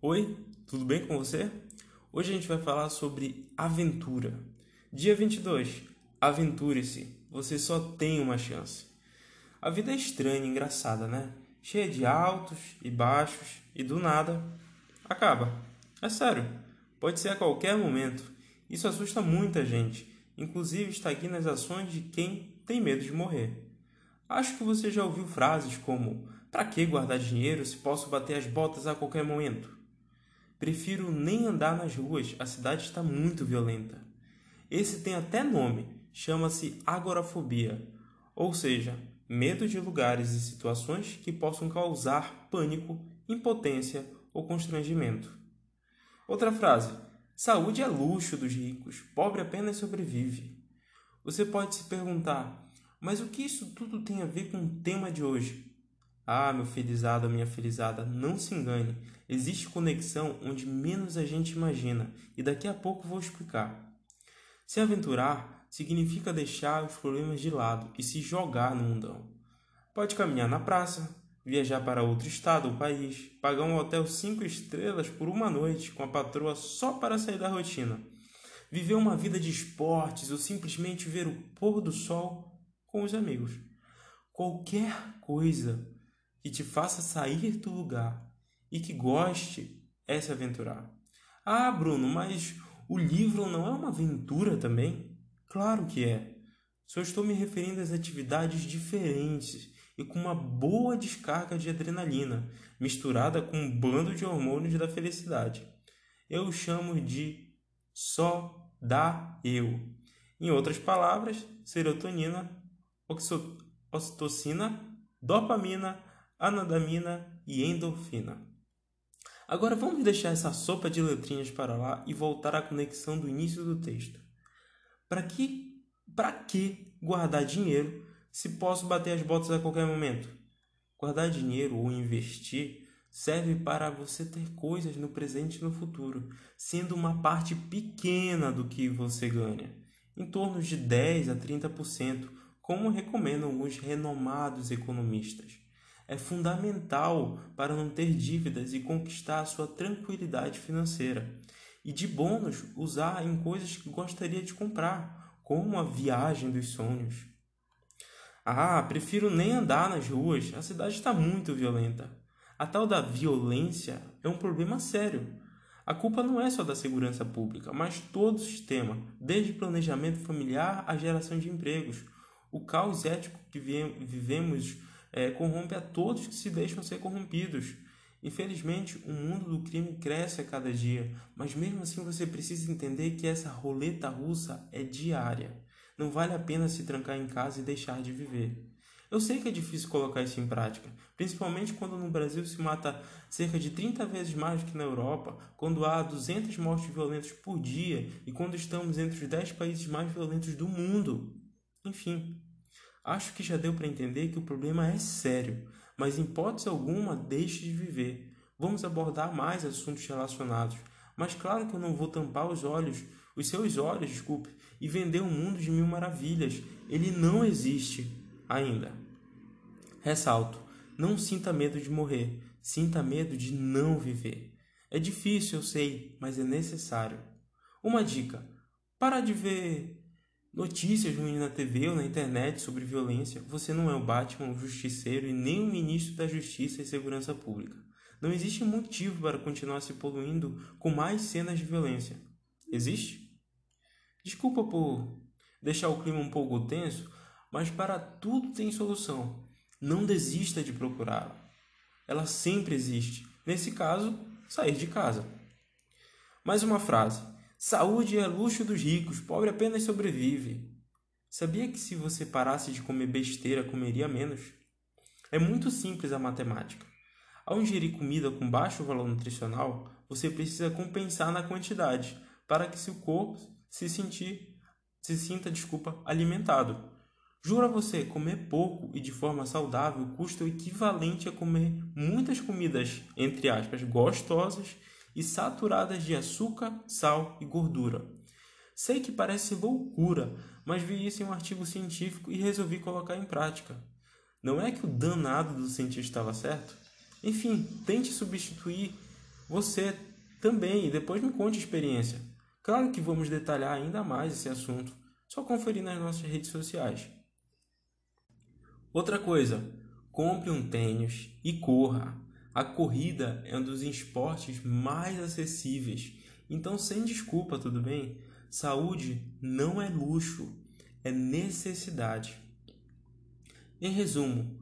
Oi, tudo bem com você? Hoje a gente vai falar sobre aventura. Dia 22. Aventure-se. Você só tem uma chance. A vida é estranha e engraçada, né? Cheia de altos e baixos e do nada acaba. É sério. Pode ser a qualquer momento. Isso assusta muita gente, inclusive está aqui nas ações de quem tem medo de morrer. Acho que você já ouviu frases como: "Para que guardar dinheiro se posso bater as botas a qualquer momento?" Prefiro nem andar nas ruas, a cidade está muito violenta. Esse tem até nome, chama-se agorafobia, ou seja, medo de lugares e situações que possam causar pânico, impotência ou constrangimento. Outra frase: saúde é luxo dos ricos, pobre apenas sobrevive. Você pode se perguntar: mas o que isso tudo tem a ver com o tema de hoje? Ah, meu felizado, minha felizada, não se engane. Existe conexão onde menos a gente imagina, e daqui a pouco vou explicar. Se aventurar significa deixar os problemas de lado e se jogar no mundão. Pode caminhar na praça, viajar para outro estado ou país, pagar um hotel cinco estrelas por uma noite com a patroa só para sair da rotina, viver uma vida de esportes ou simplesmente ver o pôr do sol com os amigos. Qualquer coisa que te faça sair do lugar e que goste é se aventurar. Ah, Bruno, mas o livro não é uma aventura também? Claro que é. Só estou me referindo às atividades diferentes e com uma boa descarga de adrenalina, misturada com um bando de hormônios da felicidade. Eu chamo de só da eu. Em outras palavras, serotonina oxitocina, dopamina, anandamina e endorfina. Agora vamos deixar essa sopa de letrinhas para lá e voltar à conexão do início do texto. Para que, para que guardar dinheiro se posso bater as botas a qualquer momento? Guardar dinheiro ou investir serve para você ter coisas no presente e no futuro, sendo uma parte pequena do que você ganha, em torno de 10 a 30%, como recomendam os renomados economistas. É fundamental para não ter dívidas e conquistar a sua tranquilidade financeira. E de bônus, usar em coisas que gostaria de comprar, como a viagem dos sonhos. Ah, prefiro nem andar nas ruas, a cidade está muito violenta. A tal da violência é um problema sério. A culpa não é só da segurança pública, mas todo o sistema, desde planejamento familiar à geração de empregos, o caos ético que vivemos é, corrompe a todos que se deixam ser corrompidos. Infelizmente, o mundo do crime cresce a cada dia, mas mesmo assim você precisa entender que essa roleta russa é diária. Não vale a pena se trancar em casa e deixar de viver. Eu sei que é difícil colocar isso em prática, principalmente quando no Brasil se mata cerca de 30 vezes mais do que na Europa, quando há 200 mortes violentas por dia e quando estamos entre os 10 países mais violentos do mundo. Enfim, acho que já deu para entender que o problema é sério, mas em hipótese alguma deixe de viver. Vamos abordar mais assuntos relacionados, mas claro que eu não vou tampar os olhos, os seus olhos, desculpe, e vender um mundo de mil maravilhas. Ele não existe ainda. Ressalto: não sinta medo de morrer, sinta medo de não viver. É difícil, eu sei, mas é necessário. Uma dica: para de ver notícias ruins na TV ou na internet sobre violência, você não é o Batman, o Justiceiro e nem o Ministro da Justiça e Segurança Pública. Não existe motivo para continuar se poluindo com mais cenas de violência. Existe? Desculpa por deixar o clima um pouco tenso, mas para tudo tem solução. Não desista de procurá-la. Ela sempre existe. Nesse caso, sair de casa. Mais uma frase. Saúde é luxo dos ricos, pobre apenas sobrevive. Sabia que se você parasse de comer besteira, comeria menos? É muito simples a matemática. Ao ingerir comida com baixo valor nutricional, você precisa compensar na quantidade para que seu corpo se sentir se sinta, desculpa, alimentado. Jura você, comer pouco e de forma saudável custa o equivalente a comer muitas comidas, entre aspas, gostosas e saturadas de açúcar, sal e gordura. Sei que parece loucura, mas vi isso em um artigo científico e resolvi colocar em prática. Não é que o danado do cientista estava certo? Enfim, tente substituir você também e depois me conte a experiência. Claro que vamos detalhar ainda mais esse assunto, só conferir nas nossas redes sociais. Outra coisa, compre um tênis e corra. A corrida é um dos esportes mais acessíveis, então sem desculpa, tudo bem? Saúde não é luxo, é necessidade. Em resumo,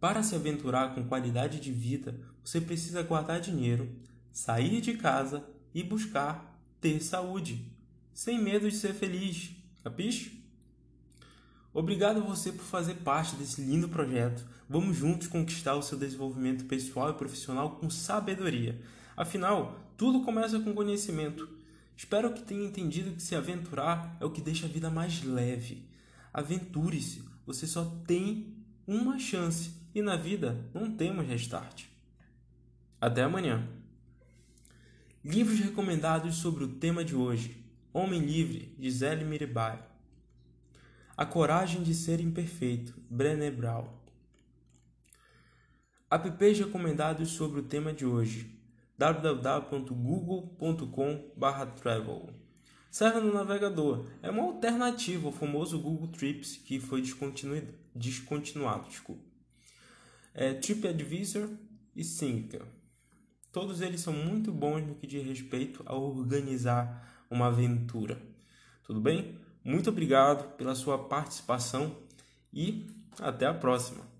para se aventurar com qualidade de vida, você precisa guardar dinheiro, sair de casa e buscar ter saúde, sem medo de ser feliz, capiche? Obrigado a você por fazer parte desse lindo projeto. Vamos juntos conquistar o seu desenvolvimento pessoal e profissional com sabedoria. Afinal, tudo começa com conhecimento. Espero que tenha entendido que se aventurar é o que deixa a vida mais leve. Aventure-se, você só tem uma chance e na vida não temos restart. Até amanhã. Livros recomendados sobre o tema de hoje: Homem Livre, de Zélie Miribai. A Coragem de Ser Imperfeito, Brené Brown. Apps recomendados sobre o tema de hoje: www.google.com/travel. Serve no navegador. É uma alternativa ao famoso Google Trips que foi descontinuado. descontinuado desculpa. É, TripAdvisor e Sync. Todos eles são muito bons no que diz respeito a organizar uma aventura. Tudo bem? Muito obrigado pela sua participação e até a próxima.